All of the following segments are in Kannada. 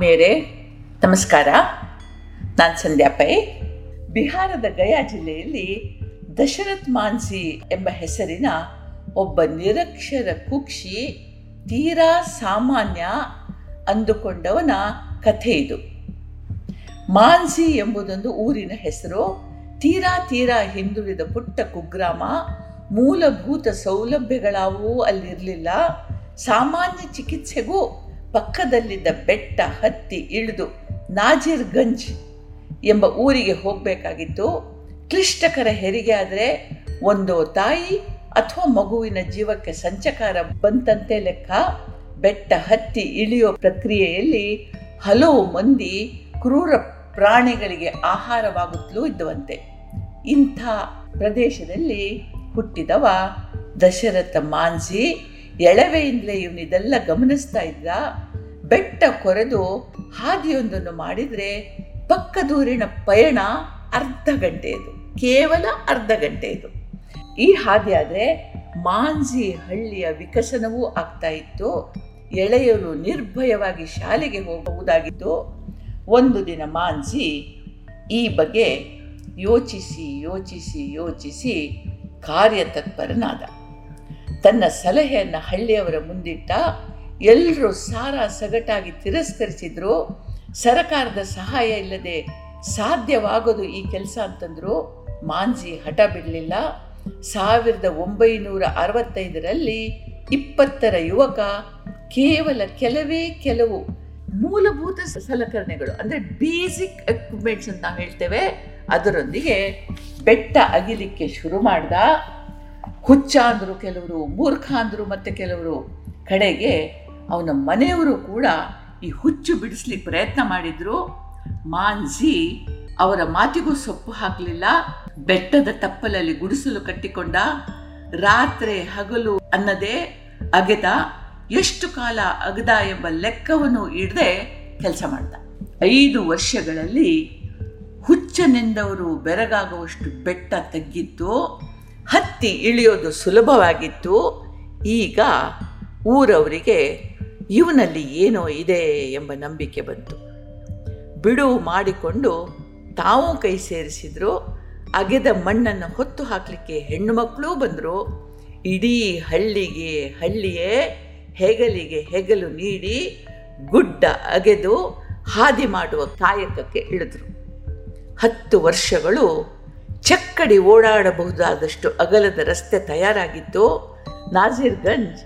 ಆತ್ಮೀಯರೇ, ನಮಸ್ಕಾರ. ನಾನು ಸಂಧ್ಯಾ ಪೈ. ಬಿಹಾರದ ಗಯಾ ಜಿಲ್ಲೆಯಲ್ಲಿ ದಶರಥ್ ಮಾನ್ಸಿ ಎಂಬ ಹೆಸರಿನ ಒಬ್ಬ ನಿರಕ್ಷರ ಕುಕ್ಷಿ ತೀರಾ ಸಾಮಾನ್ಯ ಅಂದುಕೊಂಡವನ ಕಥೆ ಇದು. ಮಾನ್ಸಿ ಎಂಬುದೊಂದು ಊರಿನ ಹೆಸರು. ತೀರಾ ತೀರಾ ಹಿಂದುಳಿದ ಪುಟ್ಟ ಕುಗ್ರಾಮ. ಮೂಲಭೂತ ಸೌಲಭ್ಯಗಳಾವೂ ಅಲ್ಲಿರಲಿಲ್ಲ. ಸಾಮಾನ್ಯ ಚಿಕಿತ್ಸೆಗೂ ಪಕ್ಕದಲ್ಲಿದ್ದ ಬೆಟ್ಟ ಹತ್ತಿ ಇಳಿದು ನಾಜಿರ್ಗಂಜ್ ಎಂಬ ಊರಿಗೆ ಹೋಗಬೇಕಾಗಿತ್ತು. ಕ್ಲಿಷ್ಟಕರ ಹೆರಿಗೆ ಆದರೆ ಒಂದು ತಾಯಿ ಅಥವಾ ಮಗುವಿನ ಜೀವಕ್ಕೆ ಸಂಚಕಾರ ಬಂತಂತೆ ಲೆಕ್ಕ. ಬೆಟ್ಟ ಹತ್ತಿ ಇಳಿಯೋ ಪ್ರಕ್ರಿಯೆಯಲ್ಲಿ ಹಲವು ಮಂದಿ ಕ್ರೂರ ಪ್ರಾಣಿಗಳಿಗೆ ಆಹಾರವಾಗುತ್ತಲೂ ಇದ್ದವಂತೆ. ಇಂಥ ಪ್ರದೇಶದಲ್ಲಿ ಹುಟ್ಟಿದವ ದಶರಥ ಮಾನ್ಸಿ ಎಳವೆಯಿಂದಲೇ ಇವನಿದೆಲ್ಲ ಗಮನಿಸ್ತಾ ಇದ್ದ. ಬೆಟ್ಟ ಕೊರೆದು ಹಾದಿಯೊಂದನ್ನು ಮಾಡಿದರೆ ಪಕ್ಕದೂರಿನ ಪಯಣ ಅರ್ಧ ಗಂಟೆಯದು ಕೇವಲ ಅರ್ಧ ಗಂಟೆಯದು ಈ ಹಾದಿ ಆದರೆ ಮಾಂಜಿ ಹಳ್ಳಿಯ ವಿಕಸನವೂ ಆಗ್ತಾ ಇತ್ತು. ಎಳೆಯರು ನಿರ್ಭಯವಾಗಿ ಶಾಲೆಗೆ ಹೋಗಬಹುದಾಗಿತ್ತು ಒಂದು ದಿನ ಮಾಂಜಿ ಈ ಬಗ್ಗೆ ಯೋಚಿಸಿ ಯೋಚಿಸಿ ಯೋಚಿಸಿ ಕಾರ್ಯತತ್ಪರನಾದ. ತನ್ನ ಸಲಹೆಯನ್ನು ಹಳ್ಳಿಯವರ ಮುಂದಿಟ್ಟ ಎಲ್ಲರೂ ಸಾರ ಸಗಟಾಗಿ ತಿರಸ್ಕರಿಸಿದ್ರು. ಸರಕಾರದ ಸಹಾಯ ಇಲ್ಲದೆ ಸಾಧ್ಯವಾಗೋದು ಈ ಕೆಲಸ ಅಂತಂದ್ರು ಮಾಂಜಿ ಹಠ ಬಿಡಲಿಲ್ಲ. ಸಾವಿರದ ಒಂಬೈನೂರ ಅರವತ್ತೈದರಲ್ಲಿ ಇಪ್ಪತ್ತರ ಯುವಕ ಕೇವಲ ಕೆಲವೇ ಕೆಲವು ಮೂಲಭೂತ ಸಲಕರಣೆಗಳು, ಅಂದರೆ ಬೇಸಿಕ್ ಎಕ್ವಿಪ್ಮೆಂಟ್ಸ್ ಅಂತ ಹೇಳ್ತೇವೆ, ಅದರೊಂದಿಗೆ ಬೆಟ್ಟ ಅಗಿಲಿಕ್ಕೆ ಶುರು ಮಾಡ್ದ. ಹುಚ್ಚ ಅಂದರು ಕೆಲವರು, ಮೂರ್ಖ ಅಂದರು ಮತ್ತು ಕೆಲವರು ಕಡೆಗೆ ಅವನ ಮನೆಯವರು ಕೂಡ ಈ ಹುಚ್ಚು ಬಿಡಿಸ್ಲಿಕ್ಕೆ ಪ್ರಯತ್ನ ಮಾಡಿದ್ರು. ಮಾನ್ಸಿ ಅವರ ಮಾತಿಗೂ ಸೊಪ್ಪು ಹಾಕಲಿಲ್ಲ, ಬೆಟ್ಟದ ತಪ್ಪಲಲ್ಲಿ ಗುಡಿಸಲು ಕಟ್ಟಿಕೊಂಡ, ರಾತ್ರಿ ಹಗಲು ಅನ್ನದೇ ಅಗೆದ, ಎಷ್ಟು ಕಾಲ ಅಗದ ಎಂಬ ಲೆಕ್ಕವನ್ನು ಇಡದೆ ಕೆಲಸ ಮಾಡ್ದ. ಐದು ವರ್ಷಗಳಲ್ಲಿ ಹುಚ್ಚನೆಂದವರು ಬೆರಗಾಗುವಷ್ಟು ಬೆಟ್ಟ ತಗ್ಗಿತ್ತು. ಹತ್ತಿ ಇಳಿಯೋದು ಸುಲಭವಾಗಿತ್ತು. ಈಗ ಊರವರಿಗೆ ಇವನಲ್ಲಿ ಏನೋ ಇದೆ ಎಂಬ ನಂಬಿಕೆ ಬಂತು. ಬಿಡುವು ಮಾಡಿಕೊಂಡು ತಾವು ಕೈ ಸೇರಿಸಿದ್ರು. ಅಗೆದ ಮಣ್ಣನ್ನು ಹೊತ್ತು ಹಾಕಲಿಕ್ಕೆ ಹೆಣ್ಣು ಮಕ್ಕಳೂ ಬಂದರು. ಇಡೀ ಹಳ್ಳಿಗೆ ಹಳ್ಳಿಯೇ ಹೆಗಲಿಗೆ ಹೆಗಲು ನೀಡಿ ಗುಡ್ಡ ಅಗೆದು ಹಾದಿ ಮಾಡುವ ಕಾಯಕಕ್ಕೆ ಇಳಿದ್ರು. ಹತ್ತು ವರ್ಷಗಳು ಚಕ್ಕಡಿ ಓಡಾಡಬಹುದಾದಷ್ಟು ಅಗಲದ ರಸ್ತೆ ತಯಾರಾಗಿದ್ದು ನಾಜೀರ್ಗಂಜ್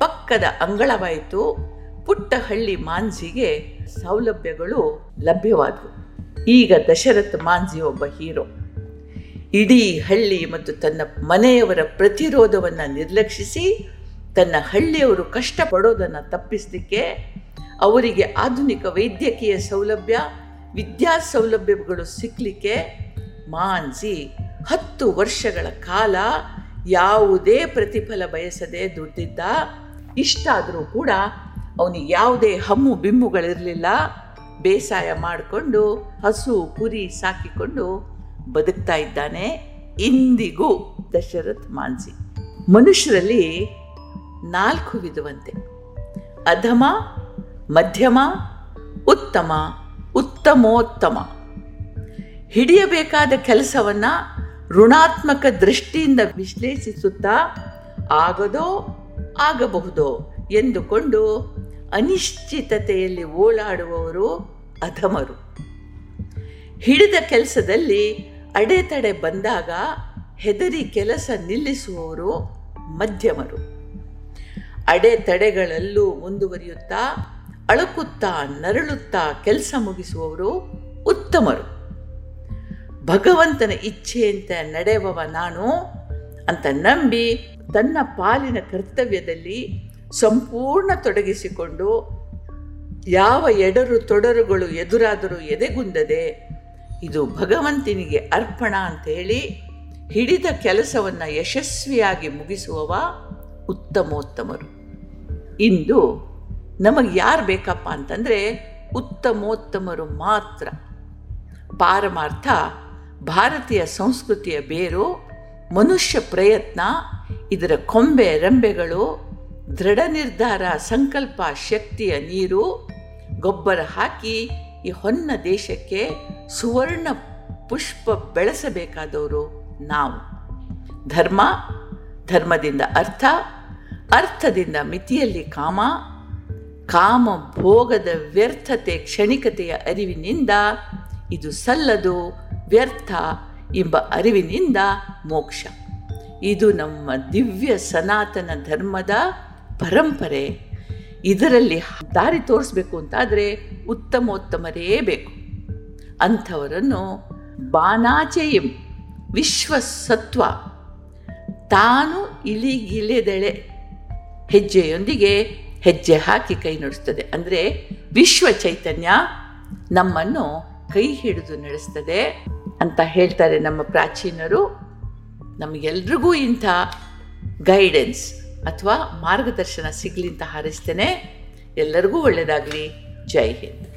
ಪಕ್ಕದ ಅಂಗಳವಾಯಿತು. ಪುಟ್ಟಹಳ್ಳಿ ಮಾನ್ಸಿಗೆ ಸೌಲಭ್ಯಗಳು ಲಭ್ಯವಾದವು. ಈಗ ದಶರಥ್ ಮಾನ್ಸಿ ಒಬ್ಬ ಹೀರೋ. ಇಡೀ ಹಳ್ಳಿ ಮತ್ತು ತನ್ನ ಮನೆಯವರ ಪ್ರತಿರೋಧವನ್ನು ನಿರ್ಲಕ್ಷಿಸಿ, ತನ್ನ ಹಳ್ಳಿಯವರು ಕಷ್ಟಪಡೋದನ್ನು ತಪ್ಪಿಸಲಿಕ್ಕೆ ಅವರಿಗೆ ಆಧುನಿಕ ವೈದ್ಯಕೀಯ ಸೌಲಭ್ಯ, ವಿದ್ಯಾ ಸೌಲಭ್ಯಗಳು ಸಿಕ್ಕಲಿಕ್ಕೆ ಮಾನ್ಸಿ ಹತ್ತು ವರ್ಷಗಳ ಕಾಲ ಯಾವುದೇ ಪ್ರತಿಫಲ ಬಯಸದೆ ದುಡ್ದಿದ್ದ, ಇಷ್ಟಾದರೂ ಕೂಡ ಅವನಿಗೆ ಯಾವುದೇ ಹಮ್ಮು ಬಿಮ್ಮುಗಳಿರಲಿಲ್ಲ. ಬೇಸಾಯ ಮಾಡಿಕೊಂಡು, ಹಸು, ಕುರಿ ಸಾಕಿಕೊಂಡು ಬದುಕ್ತಾ ಇದ್ದಾನೆ ಇಂದಿಗೂ ದಶರಥ್ ಮಾನ್ಸಿ. ಮನುಷ್ಯರಲ್ಲಿ ನಾಲ್ಕು ವಿಧವಂತೆ. ಅಧಮ, ಮಧ್ಯಮ, ಉತ್ತಮ, ಉತ್ತಮೋತ್ತಮ. ಹಿಡಿಯಬೇಕಾದ ಕೆಲಸವನ್ನು ಋಣಾತ್ಮಕ ದೃಷ್ಟಿಯಿಂದ ವಿಶ್ಲೇಷಿಸುತ್ತಾ ಆಗದೋ ಆಗಬಹುದೋ ಎಂದುಕೊಂಡು ಅನಿಶ್ಚಿತತೆಯಲ್ಲಿ ಓಲಾಡುವವರು ಅಧಮರು. ಹಿಡಿದ ಕೆಲಸದಲ್ಲಿ ಅಡೆತಡೆ ಬಂದಾಗ ಹೆದರಿ ಕೆಲಸ ನಿಲ್ಲಿಸುವವರು ಮಧ್ಯಮರು. ಅಡೆತಡೆಗಳಲ್ಲೂ ಮುಂದುವರಿಯುತ್ತಾ, ಅಳುಕುತ್ತಾ, ನರಳುತ್ತಾ ಕೆಲಸ ಮುಗಿಸುವವರು ಉತ್ತಮರು. ಭಗವಂತನ ಇಚ್ಛೆಯಂತೆ ನಡೆಯುವವ ನಾನು ಅಂತ ನಂಬಿ ತನ್ನ ಪಾಲಿನ ಕರ್ತವ್ಯದಲ್ಲಿ ಸಂಪೂರ್ಣ ತೊಡಗಿಸಿಕೊಂಡು ಯಾವ ಎಡರು ತೊಡರುಗಳು ಎದುರಾದರೂ ಎದೆಗುಂದದೆ ಇದು ಭಗವಂತನಿಗೆ ಅರ್ಪಣ ಅಂತ ಹೇಳಿ ಹಿಡಿದ ಕೆಲಸವನ್ನು ಯಶಸ್ವಿಯಾಗಿ ಮುಗಿಸುವವ ಉತ್ತಮೋತ್ತಮರು. ಇಂದು ನಮಗೆ ಯಾರು ಬೇಕಪ್ಪ ಅಂತಂದರೆ ಉತ್ತಮೋತ್ತಮರು ಮಾತ್ರ. ಪಾರಮಾರ್ಥ ಭಾರತೀಯ ಸಂಸ್ಕೃತಿಯ ಬೇರು, ಮನುಷ್ಯ ಪ್ರಯತ್ನ, ಇದರ ಕೊಂಬೆ ರೆಂಬೆಗಳು, ದೃಢ ನಿರ್ಧಾರ, ಸಂಕಲ್ಪ, ಶಕ್ತಿಯ ನೀರು, ಗೊಬ್ಬರ ಹಾಕಿ ಈ ಹೊನ್ನ ದೇಶಕ್ಕೆ ಸುವರ್ಣ ಪುಷ್ಪ ಬೆಳೆಸಬೇಕಾದವರು ನಾವು. ಧರ್ಮ, ಧರ್ಮದಿಂದ ಅರ್ಥ, ಅರ್ಥದಿಂದ ಮಿತಿಯಲ್ಲಿ ಕಾಮ ಕಾಮ ಭೋಗದ ವ್ಯರ್ಥತೆ ಕ್ಷಣಿಕತೆಯ ಅರಿವಿನಿಂದ ಇದು ಸಲ್ಲದು ವ್ಯರ್ಥ ಎಂಬ ಅರಿವಿನಿಂದ ಮೋಕ್ಷ. ಇದು ನಮ್ಮ ದಿವ್ಯ ಸನಾತನ ಧರ್ಮದ ಪರಂಪರೆ. ಇದರಲ್ಲಿ ದಾರಿ ತೋರಿಸ್ಬೇಕು ಅಂತಾದರೆ ಉತ್ತಮೋತ್ತಮರೇ ಬೇಕು. ಅಂಥವರನ್ನು ಬಾನಾಚೆಯಂ ವಿಶ್ವಸತ್ವ. ತಾನು ಇಲಿಗಿಲೆದೆಳೆ ಹೆಜ್ಜೆಯೊಂದಿಗೆ ಹೆಜ್ಜೆ ಹಾಕಿ ಕೈ ನಡೆಸ್ತದೆ. ಅಂದರೆ ವಿಶ್ವ ಚೈತನ್ಯ ನಮ್ಮನ್ನು ಕೈ ಹಿಡಿದು ನಡೆಸ್ತದೆ. ಅಂತ ಹೇಳ್ತಾರೆ ನಮ್ಮ ಪ್ರಾಚೀನರು. ನಮಗೆಲ್ರಿಗೂ ಇಂಥ ಗೈಡೆನ್ಸ್ ಅಥವಾ ಮಾರ್ಗದರ್ಶನ ಸಿಗಲಿ ಅಂತ ಹಾರೈಸ್ತೇನೆ. ಎಲ್ಲರಿಗೂ ಒಳ್ಳೆಯದಾಗಲಿ ಜೈ ಹಿಂದ್.